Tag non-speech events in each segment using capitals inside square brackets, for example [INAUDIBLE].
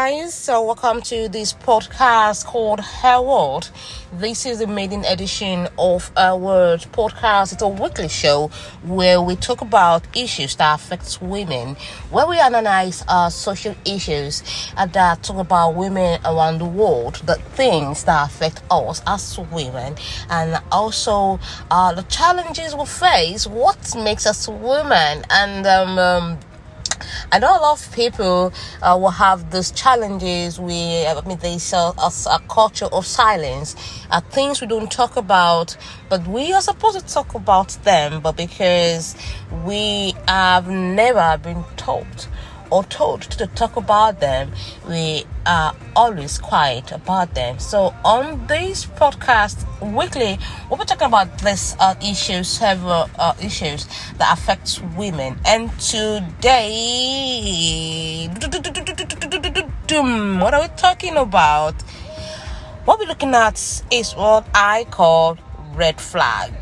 Guys, so welcome to this podcast called Her World. This is the maiden edition of Her World podcast. It's a weekly show where we talk about issues that affect women, where we analyze uh, social issues and that talk about women around the world, the things that affect us as women, and also uh, the challenges we face, what makes us women, and um, um I know a lot of people uh, will have these challenges. We, I mean, there's a, a, a culture of silence, uh, things we don't talk about, but we are supposed to talk about them. But because we have never been taught or told to talk about them, we are always quiet about them. So on this podcast weekly, we'll be talking about this uh, issues, several uh, issues that affect women. And today, what are we talking about? What we're looking at is what I call red flag.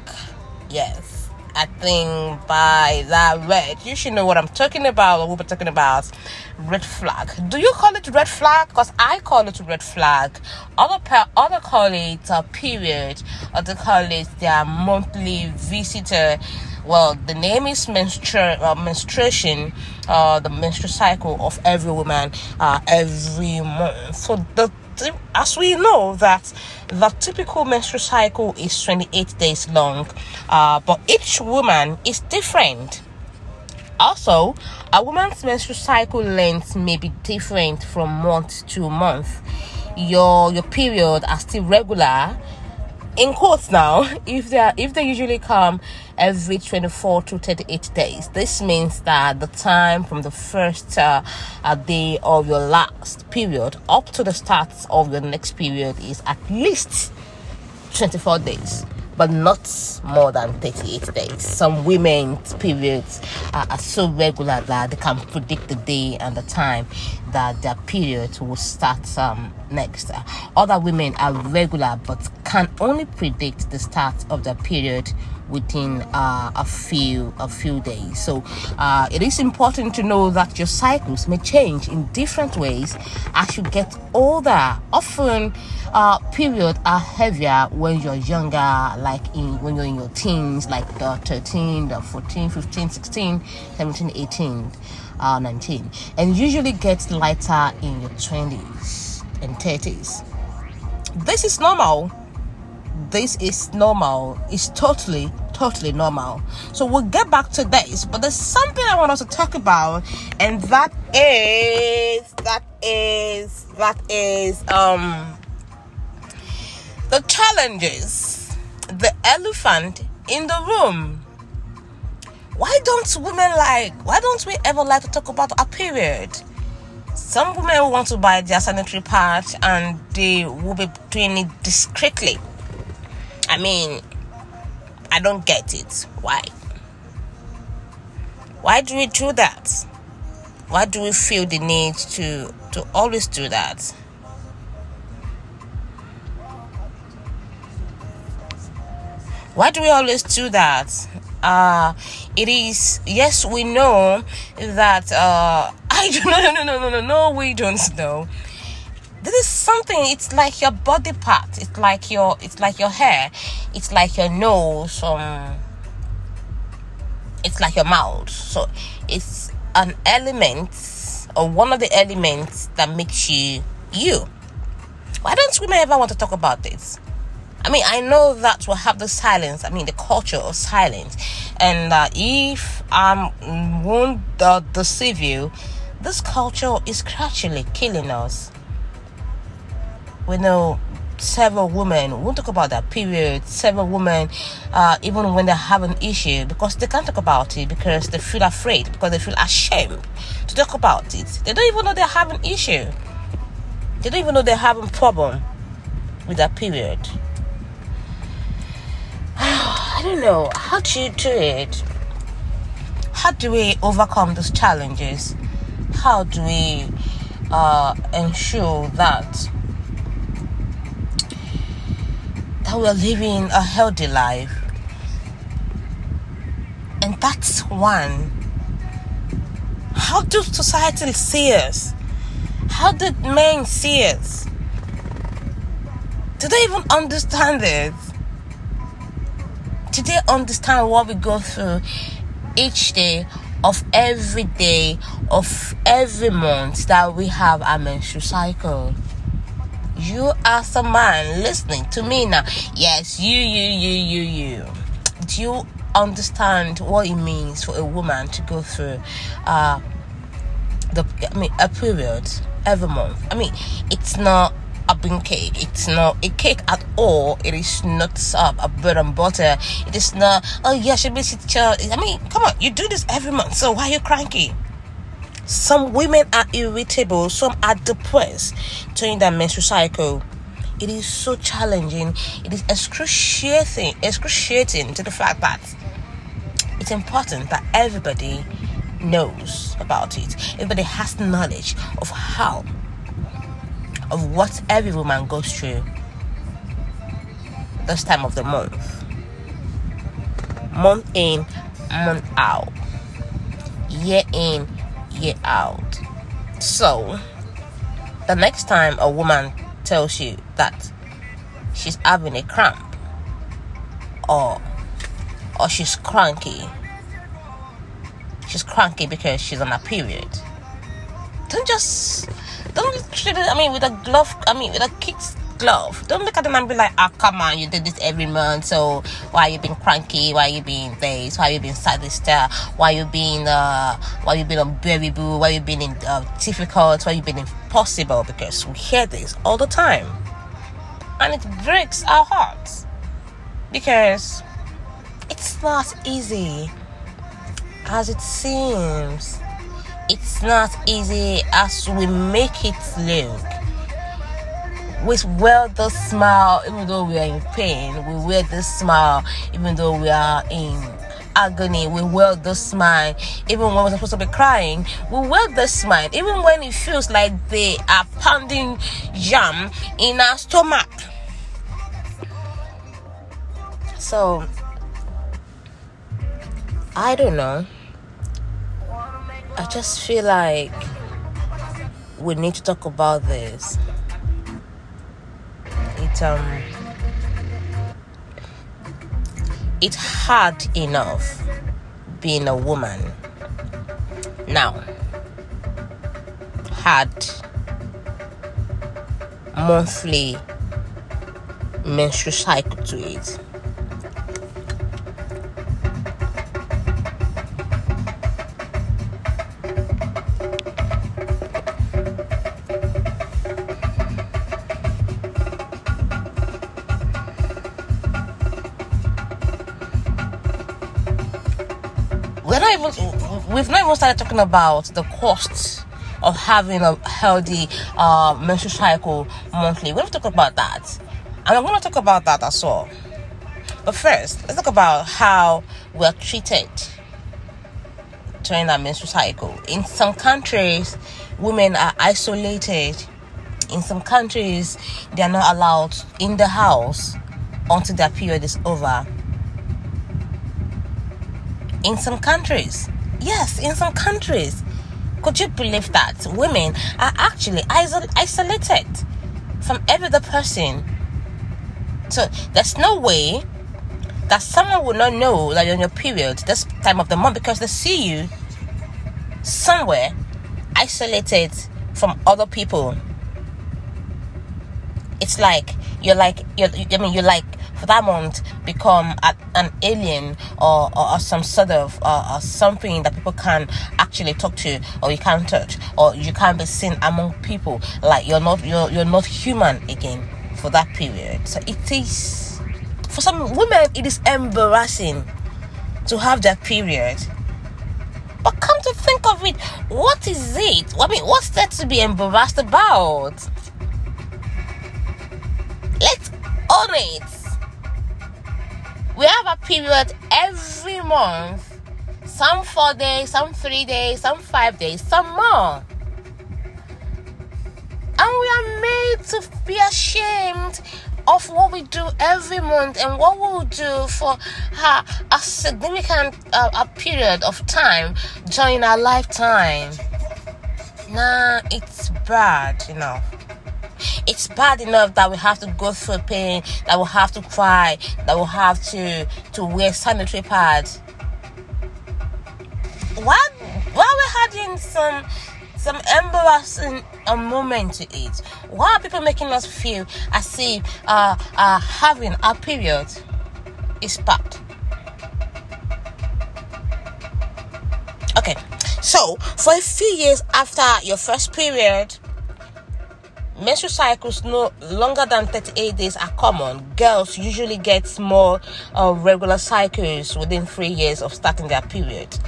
Yes I think by that red, you should know what I'm talking about. we're talking about red flag. Do you call it red flag? Because I call it red flag. Other pa- other call it a period. Other call it their monthly visitor. Well, the name is menstru- uh, menstruation, uh, the menstrual cycle of every woman uh, every month. So the as we know that the typical menstrual cycle is 28 days long uh, but each woman is different. Also a woman's menstrual cycle length may be different from month to month. Your your period are still regular in quotes now [LAUGHS] if they are, if they usually come every 24 to 38 days this means that the time from the first uh, uh, day of your last period up to the start of your next period is at least 24 days but not more than 38 days. Some women's periods are, are, so regular that they can predict the day and the time that their period will start um, next. Other women are regular but can only predict the start of their period within uh, a few a few days. So uh, it is important to know that your cycles may change in different ways as you get older. Often, uh, period are heavier when you're younger, like in when you're in your teens, like the 13, the 14, 15, 16, 17, 18, uh, 19, and usually gets lighter in your 20s and 30s. This is normal this is normal. It's totally, totally normal. So we'll get back to this, but there's something I want us to talk about, and that is that is that is um the challenges, the elephant in the room. Why don't women like? Why don't we ever like to talk about our period? Some women want to buy their sanitary pads and they will be doing it discreetly I mean, I don't get it. Why? Why do we do that? Why do we feel the need to to always do that? Why do we always do that? Uh, it is yes, we know that. Uh, [LAUGHS] I don't know. No, no, no, no, no. We don't know this is something it's like your body part it's like your it's like your hair it's like your nose um it's like your mouth so it's an element or one of the elements that makes you you why don't women ever want to talk about this I mean, I know that we'll have the silence. I mean, the culture of silence. And if I um, won't uh, deceive you, this culture is gradually killing us we know several women won't talk about their period several women uh, even when they have an issue because they can't talk about it because they feel afraid because they feel ashamed to talk about it they don't even know they have an issue they don't even know they have a problem with their period i don't know how do you do it how do we overcome those challenges how do we uh, ensure that that we're living a healthy life. And that's one. How do society see us? How did men see us? Do they even understand it? They understand what we go through each day of every day of every month that we have a menstrual cycle? You as a man listening to me now. Yes, you, you, you, you, you. Do you understand what it means for a woman to go through uh, the I mean a period every month? I mean, it's not a bean cake. It's not a cake at all. It is not uh, a bread and butter. It is not. Oh yeah, she be I mean, come on, you do this every month. So why are you cranky? Some women are irritable, some are depressed during their menstrual cycle. It is so challenging. It is excruciating, excruciating to the fact that it's important that everybody knows about it. Everybody has knowledge of how, of what every woman goes through this time of the month. Month in, month out. Year in, year out. So, the next time a woman tells you that she's having a cramp or or she's cranky, she's cranky because she's on a period. Don't just don't treat it. I mean, with a glove. I mean, with a kid's glove. Don't look at them and be like, ah, oh, come on, you did this every month, so why you being cranky? Why you being this? Why you being star? Why you being uh, why you being boo? Why you being in, uh, difficult? Why you being impossible? Because we hear this all the time, and it breaks our hearts because it's not easy as it seems. It's not easy as we make it look we wear the smile even though we are in pain. We wear the smile even though we are in agony. We wear the smile even when we're supposed to be crying. We wear the smile even when it feels like they are pounding jam in our stomach. So I don't know. I just feel like we need to talk about this. It um it's hard enough being a woman. Now had monthly menstrual cycle to it we've not even started talking about the costs of having a healthy uh, menstrual cycle monthly. We're going to talk about that. And I'm going to talk about that as well. But first, let's talk about how we're treated during our menstrual cycle. In some countries, women are isolated. In some countries, they are not allowed in the house until their period is over. In some countries, Yes, in some countries. Could you believe that women are actually isol- isolated from every other person? So there's no way that someone will not know that you're on your period this time of the month because they see you somewhere isolated from other people. It's like you're like you're, I mean you're like for that month become a, an alien or, or, or, some sort of uh, or something that people can actually talk to or you can't touch or you can't be seen among people. Like you're not you're, you're not human again for that period. So it is for some women it is embarrassing to have that period. But come to think of it what is it? I mean what's there to be embarrassed about? Let's own it we have a period every month some four days, some three days, some five days, some more. And we are made to be ashamed of what we do every month and what we'll do for a, a significant uh, a period of time during our lifetime. Nah, it's bad enough. It's bad enough that we have to go through pain, that we have to cry, that we have to to wear sanitary pads. Why why we having some some embarrassing a moment to it? Why are people making us feel as if uh, uh having a period is bad? Okay, so for a few years after your first period, menstrual cycles no longer than 38 days are common. Girls usually get more uh, regular cycles within three years of starting their period.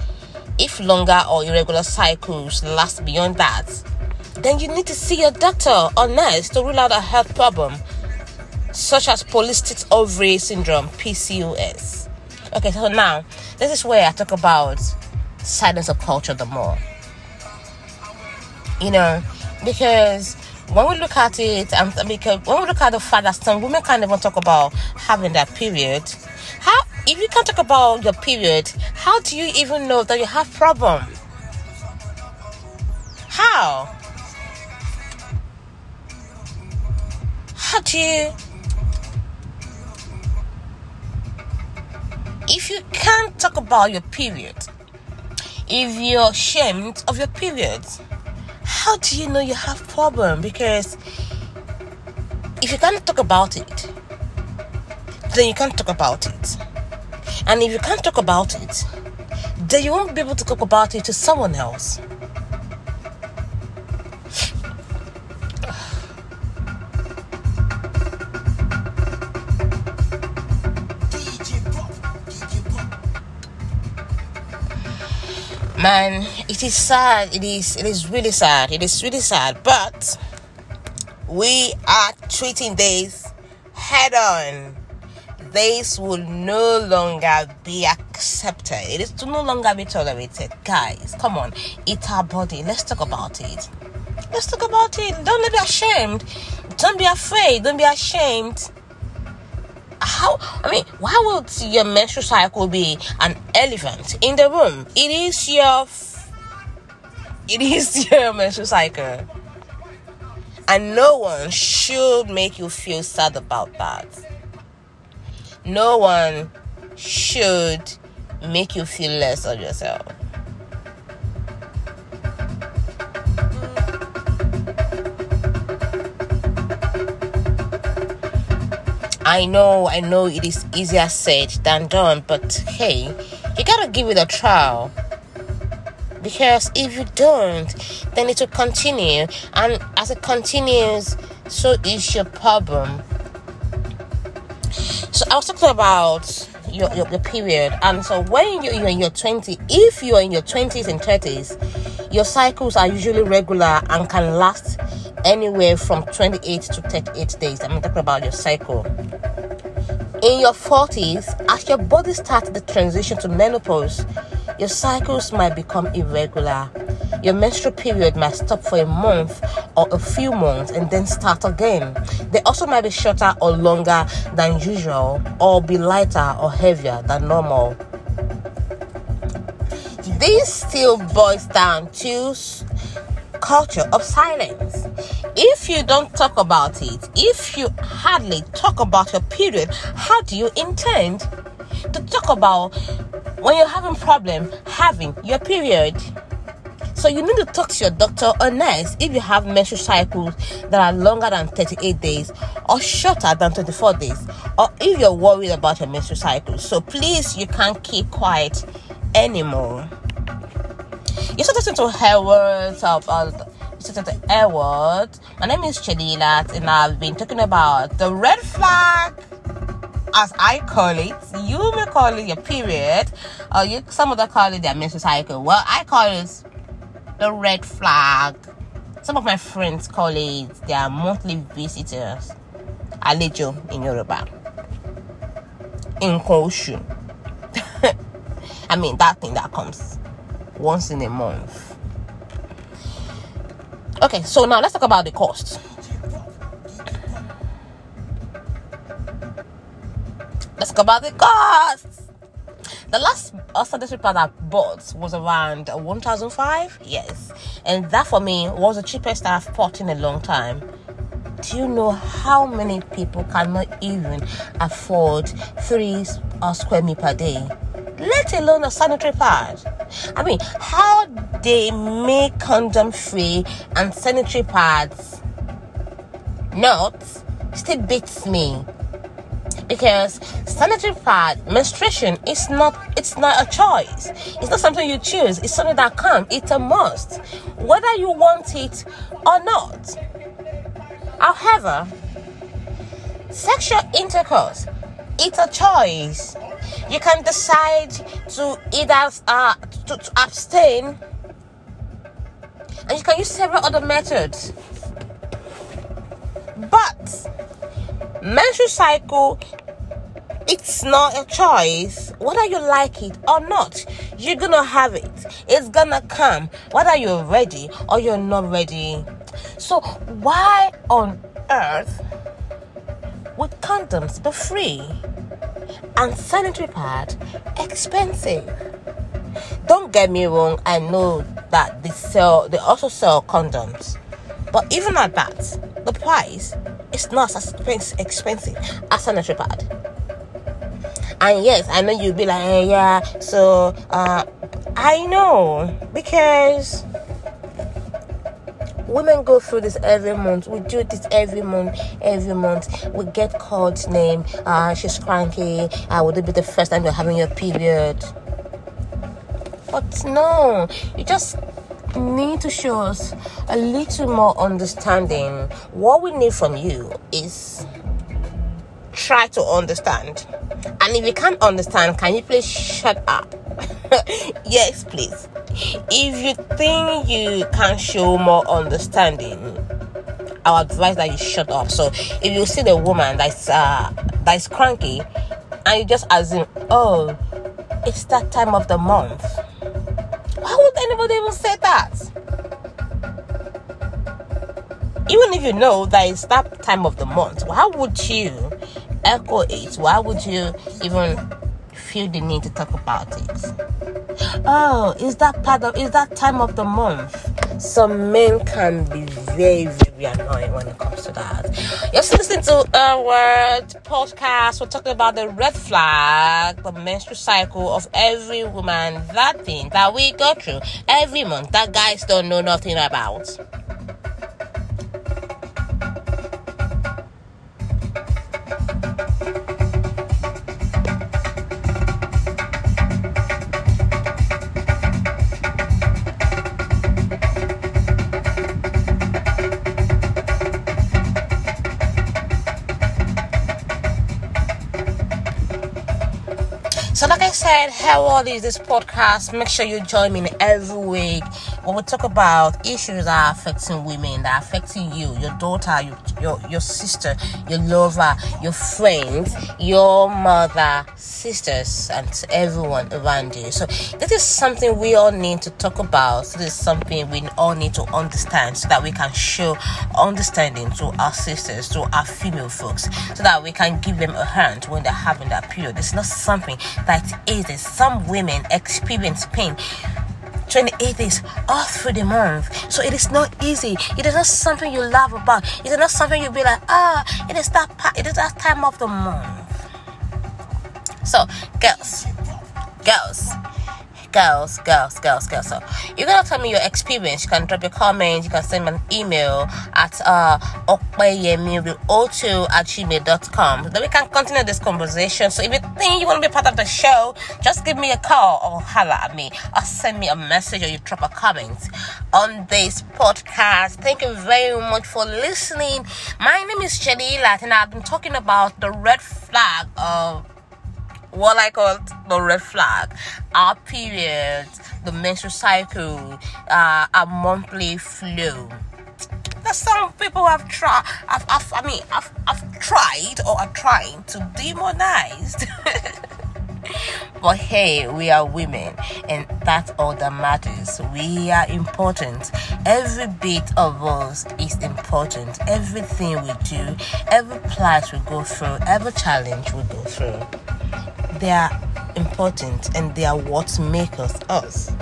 If longer or irregular cycles last beyond that, then you need to see your doctor or nurse to rule out a health problem such as polycystic ovary syndrome (PCOS). Okay, so now this is where I talk about silence of culture the more. You know, because when we look at it, um, and because when we look at the fact that some women can't even talk about having that period, how if you can't talk about your period, how do you even know that you have problem? How? How do you? If you can't talk about your period, if you're ashamed of your periods, how do you know you have problem? Because if you can't talk about it, then you can't talk about it. And if you can't talk about it, then you won't be able to talk about it to someone else. Man it is sad. It is it is really sad. It is really sad. But we are treating this head on. This will no longer be accepted. It is to no longer be tolerated. Guys come on. It's our body. Let's talk about it. Let's talk about it. Don't be ashamed. Don't be afraid. Don't be ashamed how I mean, why would your menstrual cycle be an elephant in the room? It is your it is [LAUGHS] your menstrual cycle. And no one should make you feel sad about that. No one should make you feel less of yourself. I know, I know it is easier said than done, but hey, you gotta give it a trial. Because if you don't, then it will continue, and as it continues, so is your problem. So I was talking about your, your, your period, and so when you're, in your 20s, if you're in your 20s and 30s, your cycles are usually regular and can last anywhere from 28 to 38 days. I'm talking about your cycle. In your 40s, as your body starts the transition to menopause, your cycles might become irregular. Your menstrual period might stop for a month or a few months and then start again. They also might be shorter or longer than usual, or be lighter or heavier than normal. This still boils down to culture of silence. If you don't talk about it, if you hardly talk about your period, how do you intend to talk about when you're having problem having your period? So you need to talk to your doctor or nurse if you have menstrual cycles that are longer than 38 days or shorter than 24 days, or if you're worried about your menstrual cycles. So please, you can't keep quiet anymore. You should listen to her words of uh, to words. My name is Chedilat, and I've been talking about the red flag, as I call it. You may call it your period, or you some of them call it their menstrual cycle. Well, I call it the red flag. Some of my friends call it their monthly visitors. Alejo in Yoruba. In Koshu. I mean that thing that comes once in a month. Okay, so now let's talk about the cost. Let's talk about the cost. The last uh, sanitary pad I bought was around 1005 Yes. And that for me was the cheapest I've bought in a long time. Do you know how many people cannot even afford three uh, square meter per day? Let alone a sanitary pad. I mean, how they make condom free and sanitary pads not still beats me. Because sanitary pad menstruation is not it's not a choice. It's not something you choose. It's something that comes it's a must. Whether you want it or not. However sexual intercourse it's a choice. You can decide to either uh, to, to abstain and you can use several other methods. But menstrual cycle it's not a choice. Whether you like it or not you're gonna have it. It's gonna come whether you're ready or you're not ready. So why on earth would condoms be free and sanitary pad expensive don't get me wrong i know that they sell they also sell condoms but even at that the price is not as expensive as sanitary pad. And yes, I know you'll be like, eh, yeah, so uh, I know because women go through this every month. We do this every month. Every month, we get called name. Uh, she's cranky. Uh, would it be the first time you're having your period? But no, you just need to show us a little more understanding. What we need from you is try to understand. And if you can't understand, can you please shut up? [LAUGHS] [LAUGHS] yes, please. If you think you can show more understanding, I advise that you shut up. So if you see the woman that's uh that's cranky and you just assume, oh, it's that time of the month why would anybody even say that? Even if you know that it's that time of the month, why would you echo it? Why would you even feel the need to talk about it? Oh, is that part of is that time of the month? Some men can be very, very annoying when it comes to that. You're listening to our podcast. We're talking about the red flag, the menstrual cycle of every woman, that thing that we go through every month that guys don't know nothing about. How old is this podcast? Make sure you join me every week we talk about issues that are affecting women, that are affecting you, your daughter, your, your, your sister, your lover, your friends, your mother, sisters, and everyone around you. So, this is something we all need to talk about. This is something we all need to understand so that we can show understanding to our sisters, to our female folks, so that we can give them a hand when they're having that period. It's not something that is. Some women experience pain 28 days all through the month. So it is not easy. It is not something you laugh about. It is not something you'll be like, ah, oh, it is that part, it is that time of the month. So, girls, girls, girls, girls, girls, girls. So you're gonna tell me your experience. You can drop your comments. You can send me an email at uh okpeyemi02 at gmail.com. Then we can continue this conversation. So if you think you want to be part of the show, just give me a call or holla at me or send me a message or you drop a comment on this podcast. Thank you very much for listening. My name is Janila and I've been talking about the red flag of what I call the red flag, our periods, the menstrual cycle, uh, our monthly flow. There's some people have tried, I've, I've, I mean, I've, I've tried or are trying to demonize. [LAUGHS] but hey, we are women, and that's all that matters. We are important. Every bit of us is important. Everything we do, every plight we go through, every challenge we go through they are important and they are what make us us.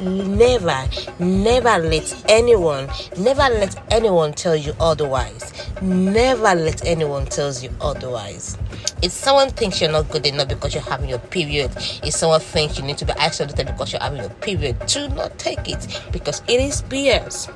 Never, never let anyone, never let anyone tell you otherwise. Never let anyone tells you otherwise. If someone thinks you're not good enough because you're having your period, if someone thinks you need to be isolated because you're having your period, do not take it because it is BS.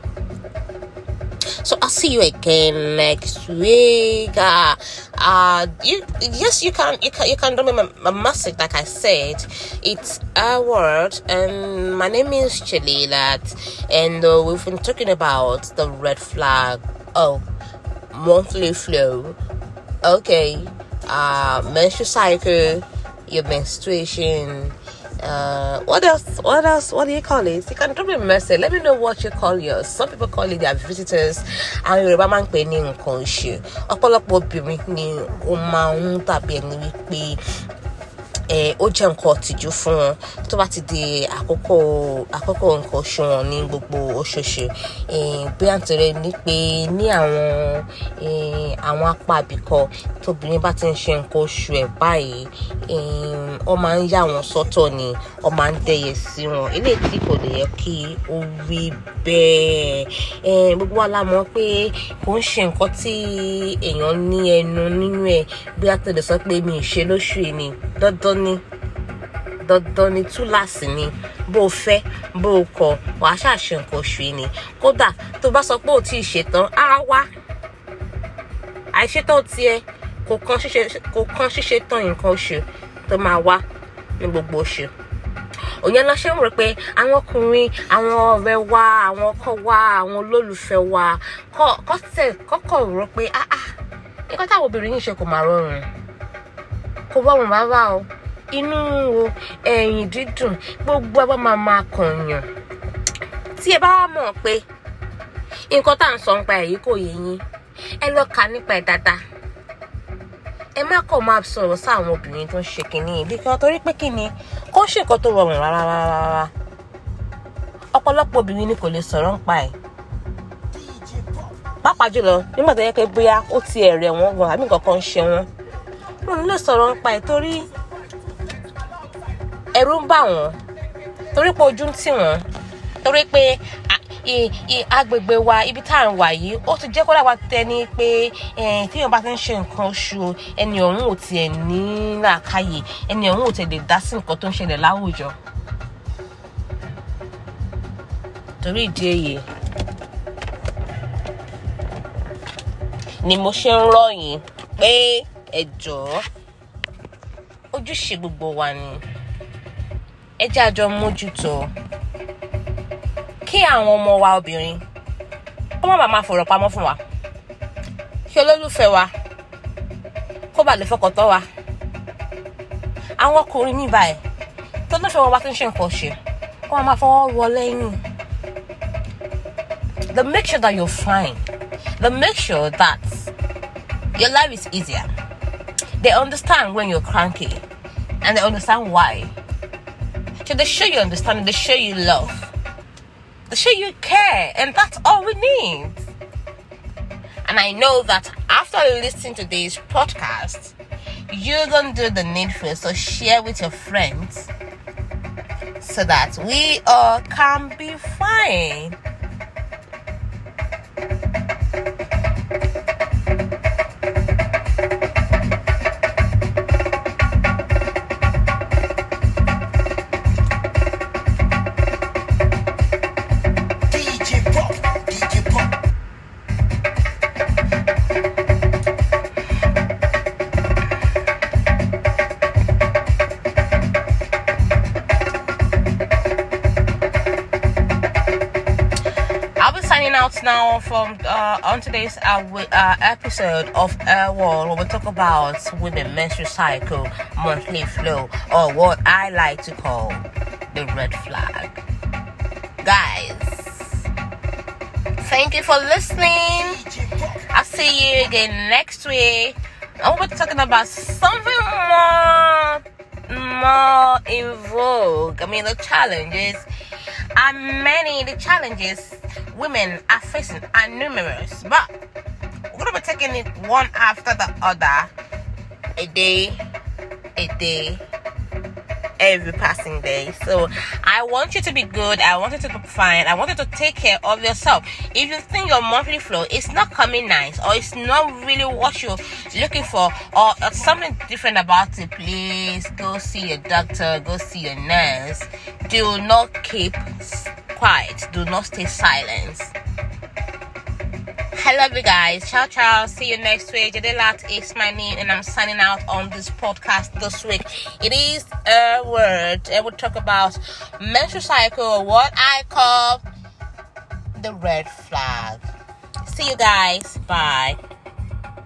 So I'll see you again next week. Uh, uh you yes you can you can you can do my, my message like I said. It's a word and my name is Chalilat and uh, we've been talking about the red flag. Oh, monthly flow. Okay, uh, menstrual cycle, your menstruation uh, what else? What else? What do you call it? You can drop me a message. Let me know what you call yours. Some people call it their visitors. Àwọn Yorùbá máa ń pè ní nǹkan oṣù. Ọ̀pọ̀lọpọ̀ obìnrin ni ó máa ń tàbí ẹni wípé ó jẹ́ nǹkan ọ̀tìjú fún wọn. Tó bá ti di àkókò àkókò nǹkan oṣù wọn ní gbogbo oṣooṣù bí àǹtẹ̀rẹ̀ ní pé ní àwọn àwọn apá àbíkọ tóbìnrin bá ti ń ṣe nǹkan oṣù ẹ̀ báyìí ó máa ń yà wọ́n sọ́tọ̀ ni ó máa ń dẹ̀yẹ sí wọn. Eléyìí tí kò lè yẹ kí ó rí bẹ́ẹ̀. Gbogbo wa la mọ̀ pé kò ń ṣe nǹkan tí èèyàn ní ẹnu nínú ẹ̀. Bí àtẹ̀lẹ̀ sọ pé mi ì ṣe lóṣù yìí ni dandan ni. Dandan ni túláàsì ni. Bó o fẹ́ bó o kọ̀ wàá ṣàṣe nǹkan oṣù yìí ni. Kódà tó bá sọ pé ò tí ì ṣetán á wá. Àìṣetán tiẹ̀ kò kan ṣíṣe tán nǹkan oṣù tó máa wá ní gbogbo oṣù. Òyìn lọ ṣe ń rò pé àwọn ọkùnrin àwọn ọ̀rẹ́ wa àwọn ọkọ wa àwọn olólùfẹ́ wa kọtẹ kọkọ rò pé ah ah nǹkan táwọn obìnrin yìí ṣe kò máa rọrùn. Kò rọrùn rárá o inú o ẹ̀yìn dídùn gbogbo ẹbá máa máa kàn yàn. Tí ẹ bá wá mọ̀ pé nǹkan tá à ń sọ nípa èyí kò yé yín ẹ lọ kà nípa ẹ̀ dáadáa. Ẹ má kàn máa sọ̀rọ̀ sáwọn obìnrin tó ń ṣe kínní yìí bí kan torí pé kínní kó ṣe nǹkan tó rọrùn rárá rárá ọ̀pọ̀lọpọ̀ obìnrin ni kò lè sọ̀rọ̀ nípa ẹ̀. Pàápàá jùlọ nígbà tó yẹ pé bóyá ó ti ẹ̀rẹ̀ wọn gan àbí nǹkan kan ń ṣe wọn wọn ní lè sọ̀rọ̀ nípa ẹ̀ torí ẹ̀rù ń bà wọ́n torí pé ojú ń tì wọ́n torí pé agbègbè wa ibi tá à ń wà yìí ó ti jẹ́ kó dàgbà tẹ́ni pé tíyàn bá ti ń ṣe nǹkan oṣù ẹni ọ̀hún ò tiẹ̀ ní làákàyè ẹni ọ̀hún ò tiẹ̀ lè dá sí nǹkan tó ń ṣẹlẹ̀ láwùjọ. torí ìdí èyí ni mo ṣe ń rọ̀ yín pé ẹ jọ̀ọ́ ojúṣe gbogbo wa ni ẹ jẹ́ àjọ mójútó. Kí àwọn ọmọ wa obìnrin kó má bàa máa fọ̀rọ̀ pamọ́ fún wa. Kí olólùfẹ́ wa kó bàa lè fọkàn tán wa. Àwọn ọkùnrin ní báyìí tó lọ́fẹ̀ẹ́ wọn bá ti ń ṣe nǹkan ṣe kó máa fọwọ́ wọ lẹ́yìn. The make sure that you're fine. The make sure that your life is easier. They understand when you're cranky and they understand why they show you understanding they show you love. They show you care and that's all we need. And i know that after listening to this podcast you're gonna do the needful so share with your friends so that we all can be fine from uh, on today's uh, uh, episode of Her World, where we talk about women menstrual cycle, monthly flow, or what I like to call the red flag. Guys, thank you for listening. I'll see you again next week. And we'll be talking about something more, more in vogue. I mean, the challenges are many the challenges women facing are numerous, but we're gonna be taking it one after the other, a day, a day, every passing day. So I want you to be good. I want you to be fine. I want you to take care of yourself. If you think your monthly flow is not coming nice or it's not really what you're looking for or something different about it, please go see your doctor, go see your nurse. Do not keep quiet. Do not stay silent. I love you guys. Ciao, ciao. See you next week. Jadelat is my name, and I'm signing out on this podcast this week. It is a word. I will talk about menstrual cycle, what I call the red flag. See you guys. Bye.